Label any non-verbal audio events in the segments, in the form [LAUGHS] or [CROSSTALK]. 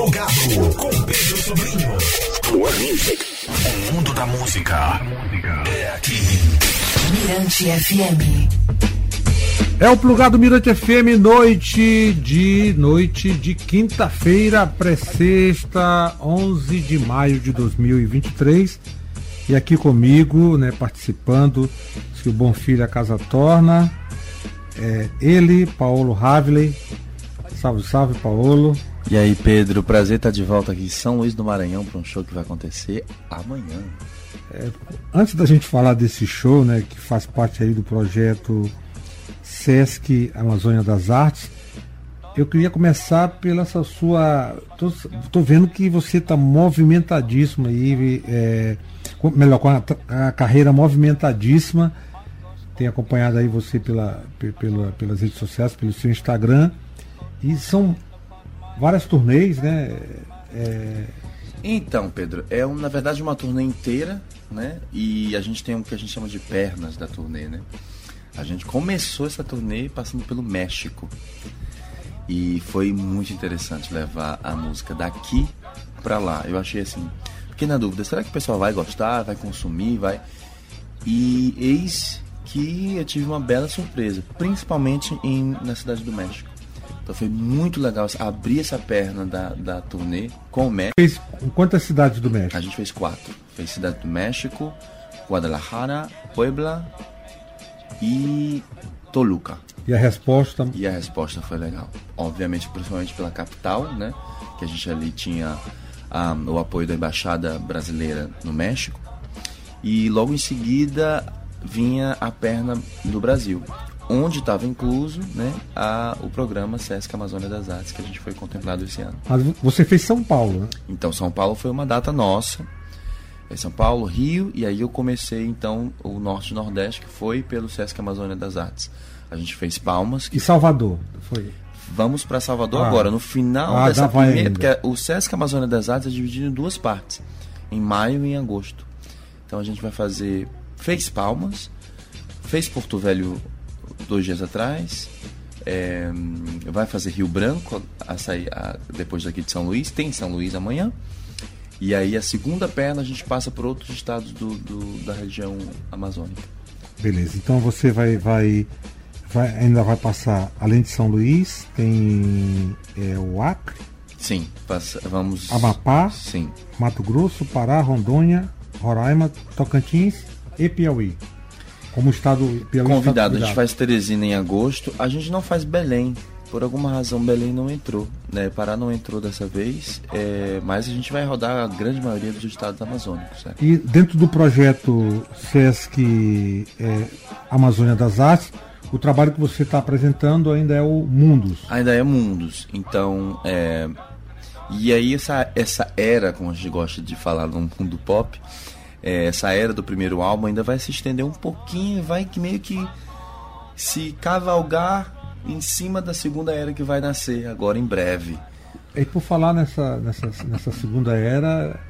Plugado com Pedro Sobrinho. O mundo da música é aqui. Mirante FM. É o Plugado Mirante FM, noite de noite de quinta-feira, pré-sexta, 11 de maio de 2023. E aqui comigo, né, participando, se o Bom Filho a Casa Torna, é ele, Paulo Havley. Salve, salve, Paulo. E aí, Pedro, prazer estar de volta aqui em São Luís do Maranhão para um show que vai acontecer amanhã. É, antes da gente falar desse show, né, que faz parte aí do projeto Sesc Amazônia das Artes, eu queria começar pela sua. Tô, tô vendo que você está movimentadíssimo aí, é, melhor, com a, a, carreira movimentadíssima. Tenho acompanhado aí você pela, pela, pelas redes sociais, pelo seu Instagram. E são várias turnês, né? É... Então, Pedro, é na verdade uma turnê inteira, né? E a gente tem o que a gente chama de pernas da turnê, né? A gente começou essa turnê passando pelo México. E foi muito interessante levar a música daqui para lá. Eu achei assim, fiquei na dúvida, será que o pessoal vai gostar, vai consumir, vai? E eis que eu tive uma bela surpresa, principalmente em, na cidade do México. Então foi muito legal abrir essa perna da, da turnê com o México. Fez quantas cidades do México? A gente fez quatro. Fez Cidade do México, Guadalajara, Puebla e Toluca. E a resposta? E a resposta foi legal. Obviamente, principalmente pela capital, né? Que a gente ali tinha um, o apoio da Embaixada Brasileira no México. E logo em seguida vinha a perna do Brasil, onde estava incluso né, a, o programa Sesc Amazônia das Artes, que a gente foi contemplado esse ano. Mas você fez São Paulo, né? Então, São Paulo foi uma data nossa é São Paulo, Rio, e aí eu comecei então o Norte e Nordeste, que foi pelo Sesc Amazônia das Artes. A gente fez Palmas. Que... E Salvador, foi? Vamos para Salvador ah. agora, no final ah, dessa primeira. Porque o Sesc Amazônia das Artes é dividido em duas partes, em maio e em agosto. Então a gente vai fazer. Fez Palmas, fez Porto Velho dois dias atrás, é, vai fazer Rio Branco a sair, a, depois daqui de São Luís, tem São Luís amanhã. E aí a segunda perna a gente passa por outros estados do, do da região amazônica. Beleza, então você vai, vai, vai, ainda vai passar, além de São Luís, tem é, o Acre? Sim, passa, vamos. Amapá, sim. Mato Grosso, Pará, Rondônia, Roraima, Tocantins e Piauí. Como estado Piauí. Convidado, a gente faz Teresina em agosto. A gente não faz Belém, por alguma razão, Belém não entrou. Né? Pará não entrou dessa vez, é, mas a gente vai rodar a grande maioria dos estados amazônicos. Certo? E dentro do projeto SESC é, Amazônia das Artes, o trabalho que você está apresentando ainda é o Mundos. Ainda é Mundos. Então, é... e aí essa, essa era, como a gente gosta de falar no mundo pop, é, essa era do primeiro álbum ainda vai se estender um pouquinho, vai que meio que se cavalgar em cima da segunda era que vai nascer agora em breve. E por falar nessa, nessa, nessa segunda era,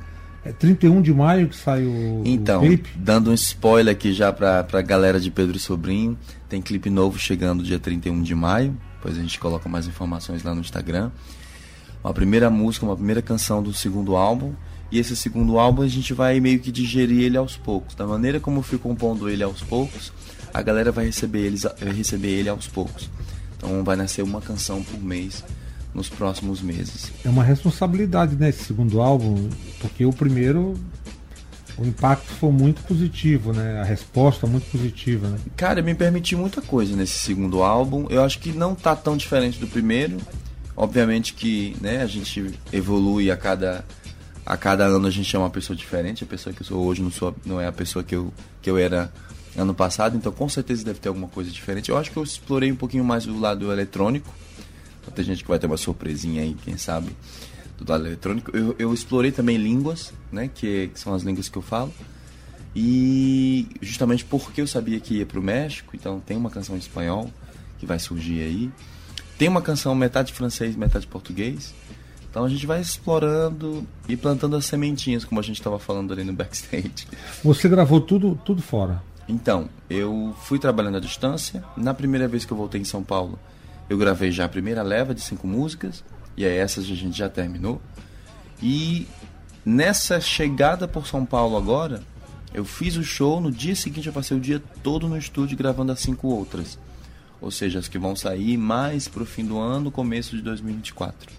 é 31 de maio que sai o. Então, o dando um spoiler aqui já pra, pra galera de Pedro Sobrinho, tem clipe novo chegando dia 31 de maio, depois a gente coloca mais informações lá no Instagram. Uma primeira música, uma primeira canção do segundo álbum. E esse segundo álbum a gente vai meio que digerir ele aos poucos. Da maneira como eu fui compondo ele aos poucos, a galera vai receber, eles, vai receber ele aos poucos. Então vai nascer uma canção por mês nos próximos meses. É uma responsabilidade, né, esse segundo álbum, porque o primeiro o impacto foi muito positivo, né? A resposta muito positiva, né? Cara, me permitiu muita coisa nesse segundo álbum. Eu acho que não tá tão diferente do primeiro. Obviamente que, né, a gente evolui a cada a cada ano a gente é uma pessoa diferente. A pessoa que eu sou hoje não sou não é a pessoa que eu que eu era ano passado, então com certeza deve ter alguma coisa diferente. Eu acho que eu explorei um pouquinho mais o lado eletrônico. Tem gente que vai ter uma surpresinha aí, quem sabe, do lado eletrônico. Eu, eu explorei também línguas, né, que, que, são as línguas que eu falo. E justamente porque eu sabia que ia para o México, então tem uma canção em espanhol que vai surgir aí. Tem uma canção metade francês, metade português. Então a gente vai explorando e plantando as sementinhas, como a gente estava falando ali no backstage. Você gravou tudo, tudo fora? Então, eu fui trabalhando à distância. Na primeira vez que eu voltei em São Paulo, eu gravei já a primeira leva de cinco músicas. e aí essas a gente já terminou. E nessa chegada por São Paulo agora, eu fiz o show, no dia seguinte eu passei o dia todo no estúdio gravando as cinco outras. Ou seja, as que vão sair mais pro fim do ano, começo de 2024.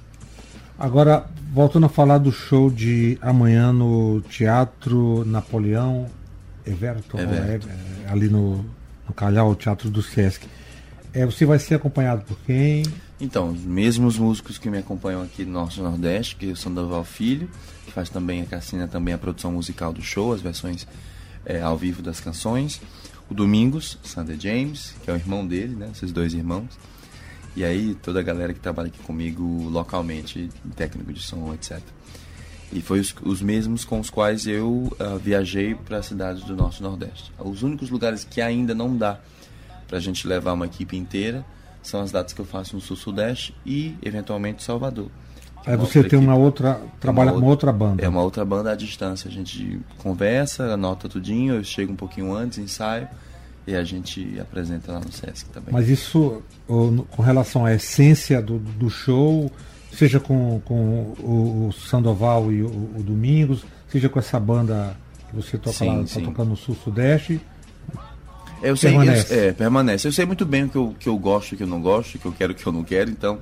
Agora, voltando a falar do show de amanhã no Teatro Napoleão Everton, Everton. É, ali no, no Calhau, o Teatro do Sesc. É, você vai ser acompanhado por quem? Então, os mesmos músicos que me acompanham aqui no Norte e Nordeste, que é o Sandoval Filho, que faz também, que assina também a produção musical do show, as versões é, ao vivo das canções. O Domingos, Sander James, que é o irmão dele, né? Esses dois irmãos. E aí toda a galera que trabalha aqui comigo localmente, técnico de som, etc. E foi os, os mesmos com os quais eu uh, viajei para as cidades do e Nordeste. Os únicos lugares que ainda não dá para a gente levar uma equipe inteira são as datas que eu faço no Sul-Sudeste e, eventualmente, Salvador. Aí você tem uma outra, trabalha com uma outra banda. É uma outra banda à distância. A gente conversa, anota tudinho, eu chego um pouquinho antes, ensaio e a gente apresenta lá no Sesc também. Mas isso, com relação à essência do, do show, seja com, com o, o Sandoval e o, o, Domingos, seja com essa banda que você toca sim, lá, tá tocando no Sul-Sudeste, eu sei, permanece. Eu, é, permanece. Eu sei muito bem o que eu, que eu gosto, o que eu não gosto, o que eu quero, o que eu não quero. Então,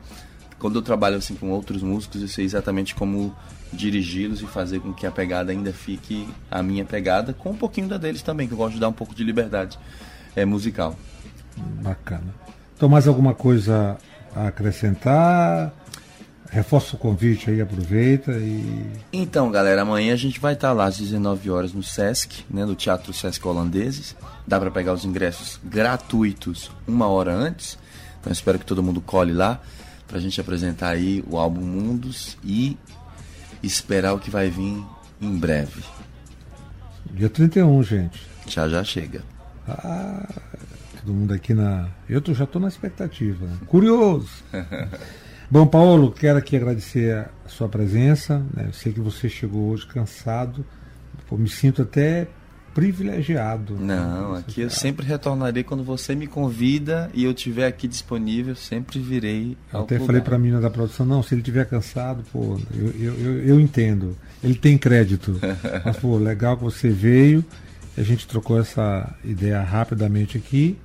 quando eu trabalho assim com outros músicos, eu sei exatamente como dirigi-los e fazer com que a pegada ainda fique a minha pegada, com um pouquinho da deles também, que eu gosto de dar um pouco de liberdade é, musical. Bacana. Então, mais alguma coisa a acrescentar? Reforça o convite aí, aproveita e. Então, galera, amanhã a gente vai estar lá às 19 horas no Sesc, né, no Teatro Sesc Holandeses. Dá para pegar os ingressos gratuitos uma hora antes. Então espero que todo mundo cole lá pra gente apresentar aí o álbum Mundos e esperar o que vai vir em breve. Dia 31, gente. Já já chega. Ah, todo mundo aqui na. Eu tô, já tô na expectativa. Né? Curioso. [LAUGHS] Bom, Paulo, quero aqui agradecer a sua presença. Né? Eu sei que você chegou hoje cansado. Pô, me sinto até privilegiado. Não, né? aqui eu sempre retornarei quando você me convida e eu estiver aqui disponível, sempre virei. Eu até falei para a menina da produção, não, se ele estiver cansado, pô, eu, eu, eu, eu, entendo. Ele tem crédito. [LAUGHS] Mas, pô, legal que você veio. A gente trocou essa ideia rapidamente aqui.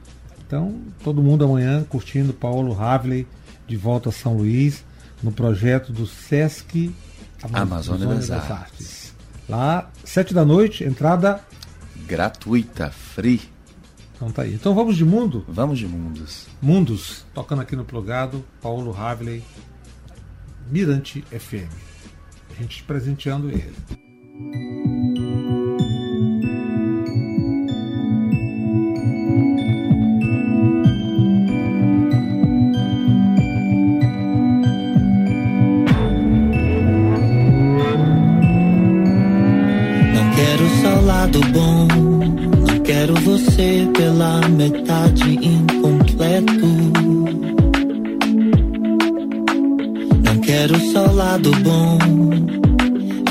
Então, todo mundo amanhã curtindo Paulo Havley de volta a São Luís, no projeto do Sesc Amazônia, Amazônia das, das Artes. Artes. Lá, sete da noite, entrada gratuita, free. Então tá aí. Então vamos de mundo? Vamos de mundos. Mundos, tocando aqui no plugado, Paulo Havley, Mirante FM. A gente presenteando ele. Lado bom. Não quero você pela metade incompleto. Não quero só o lado bom.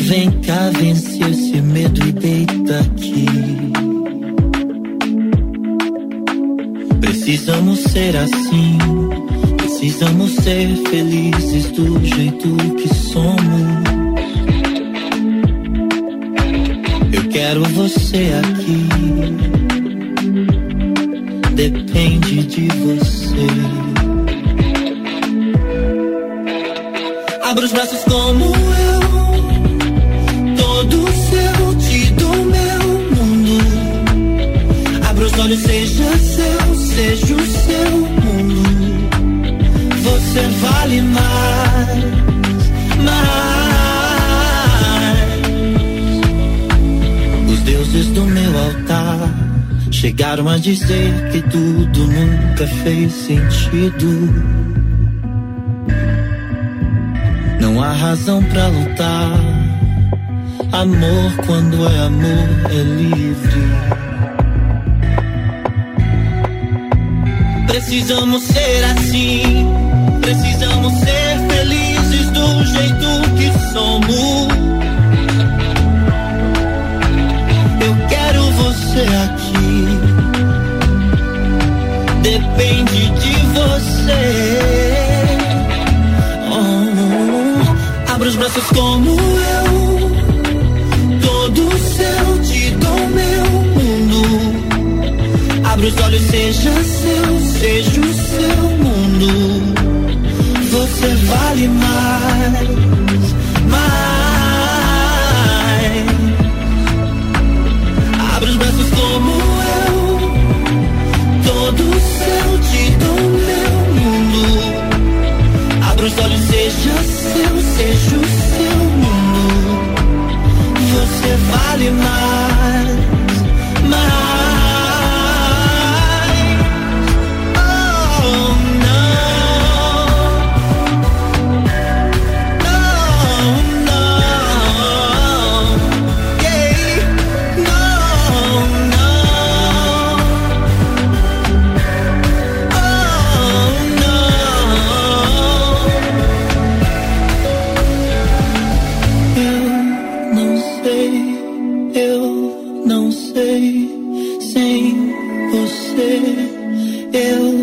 Vem cá, vence esse medo e deita aqui. Precisamos ser assim. Precisamos ser felizes do jeito que somos. Quero você aqui. Depende de você. Abra os braços como eu. Todo seu, te dou meu mundo. Abra os olhos, seja seu, seja o seu mundo. Você vale mais. Deuses do meu altar chegaram a dizer que tudo nunca fez sentido. Não há razão para lutar. Amor, quando é amor, é livre. Precisamos ser assim. Precisamos ser felizes do jeito que somos. Você aqui. Depende de você. Oh. braços como eu, todo seu, te dou meu mundo. Abre os olhos, seja seu, seja o seu mundo. Você vale mais. Você vale Eu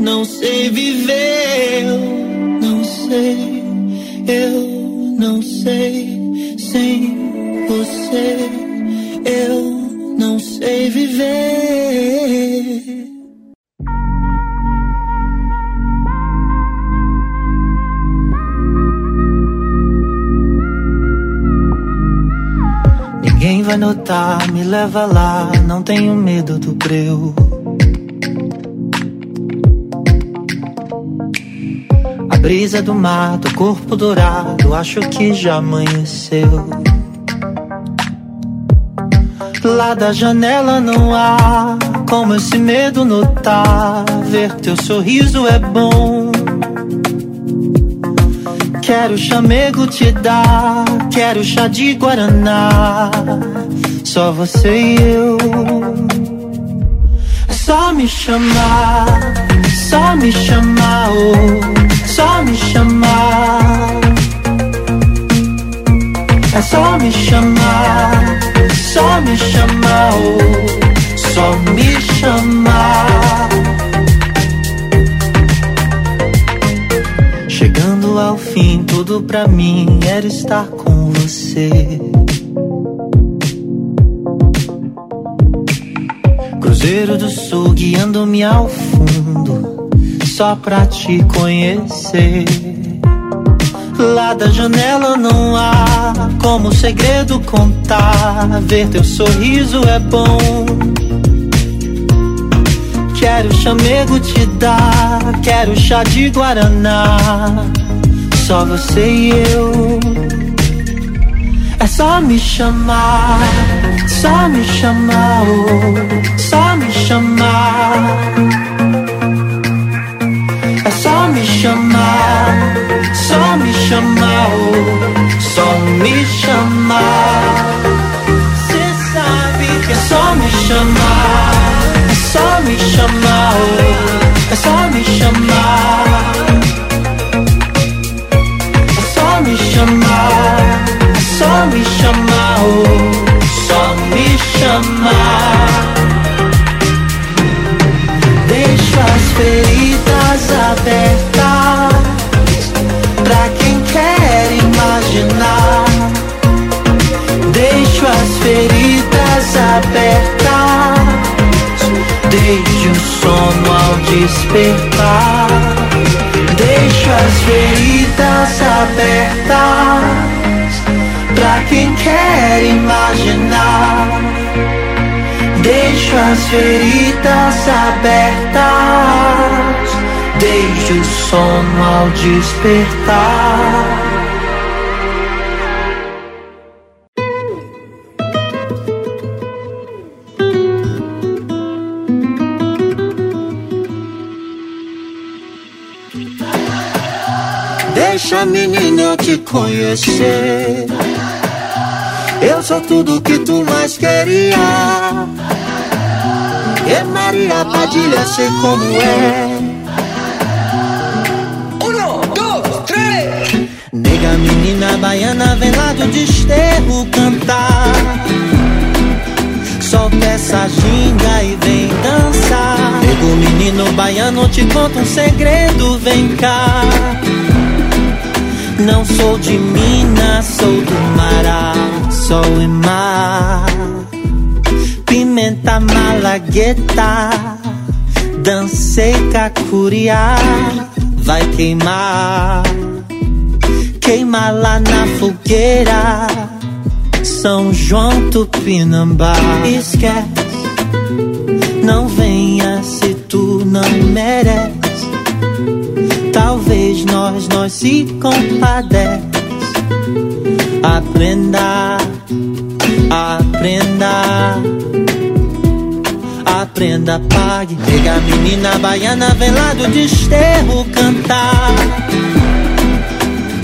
não sei viver, eu não sei, eu não sei sem você. Eu não sei viver. Ninguém vai notar, me leva lá, não tenho medo do breu. Brisa do mato, corpo dourado, acho que já amanheceu. Lá da janela não há como esse medo notar. Ver teu sorriso é bom. Quero chamego te dar, quero chá de guaraná. Só você e eu. É só me chamar, só me chamar, oh, só me chamar. É só me chamar, só me chamar, oh, só me chamar. Chegando ao fim, tudo pra mim era estar com você. Cruzeiro do Sul guiando-me ao fundo, só pra te conhecer. Lá da janela não há como segredo contar. Ver teu sorriso é bom. Quero chamego te dar, quero chá de guaraná. Só você e eu. É só me chamar, só me chamar, oh, só me chamar. Chamar, só me chamar, oh, só me chamar. Cê sabe que é só me chamar, é só me chamar, oh, é só me chamar. É só me chamar, é só me chamar, oh, só me chamar. Deixo as feridas abertas abertas desde o sono ao despertar. Deixo as feridas abertas pra quem quer imaginar. Deixo as feridas abertas desde o sono ao despertar. Deixa menina eu te conhecer. Eu sou tudo que tu mais queria. E Maria Padilha, sei como é. Nega menina baiana vem lá do desterro cantar. Solta essa ginga e vem dançar. Nego menino baiano te conta um segredo, vem cá. Não sou de Minas, sou do Mará, sol e mar. Pimenta malagueta, dancei cacuriá, vai queimar. Queima lá na fogueira, São João Tupinambá. Esquece, não venha se tu não merece. Talvez nós, nós se compadece. Aprenda, aprenda. Aprenda, pague. Pega a menina baiana, vem lá do desterro cantar.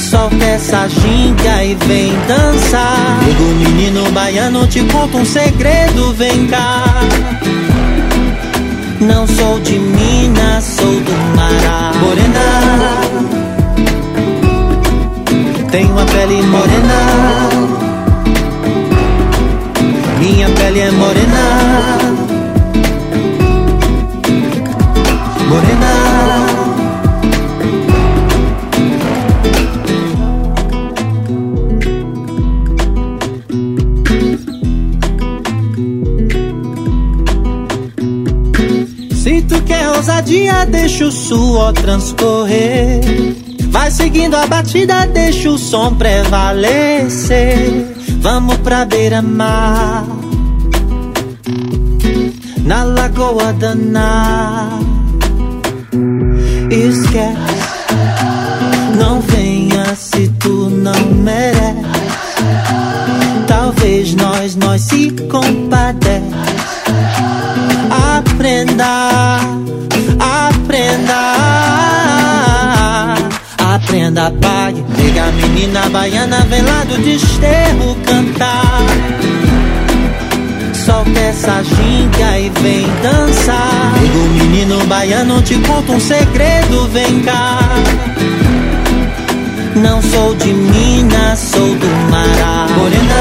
Solta essa ginga e vem dançar. Pega menino baiano, te conta um segredo, vem cá. Não sou de Minas, sou do Mará. Morena, tenho uma pele morena. Minha pele é. Morena. Deixa o suor transcorrer. Vai seguindo a batida, deixa o som prevalecer. Vamos pra beira-mar, na lagoa da Ná. Esquece, não venha se tu não merece. Talvez nós, nós se compadece. Aprenda, aprenda, pague. Pega a menina baiana, vem lá do desterro cantar. Solta essa ginga e vem dançar. Pega o menino baiano, te conta um segredo, vem cá. Não sou de Minas, sou do Mará. Morena.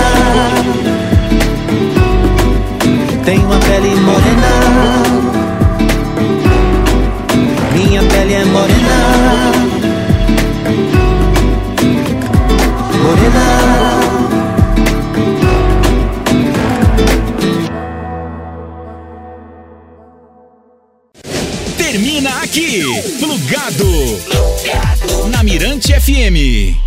Tenho uma pele morena. Aqui, plugado. Na Mirante FM.